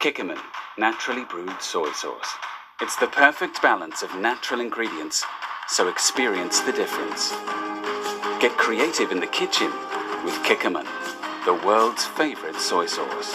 Kikkoman, naturally brewed soy sauce. It's the perfect balance of natural ingredients, so experience the difference. Get creative in the kitchen with Kikkoman, the world's favorite soy sauce.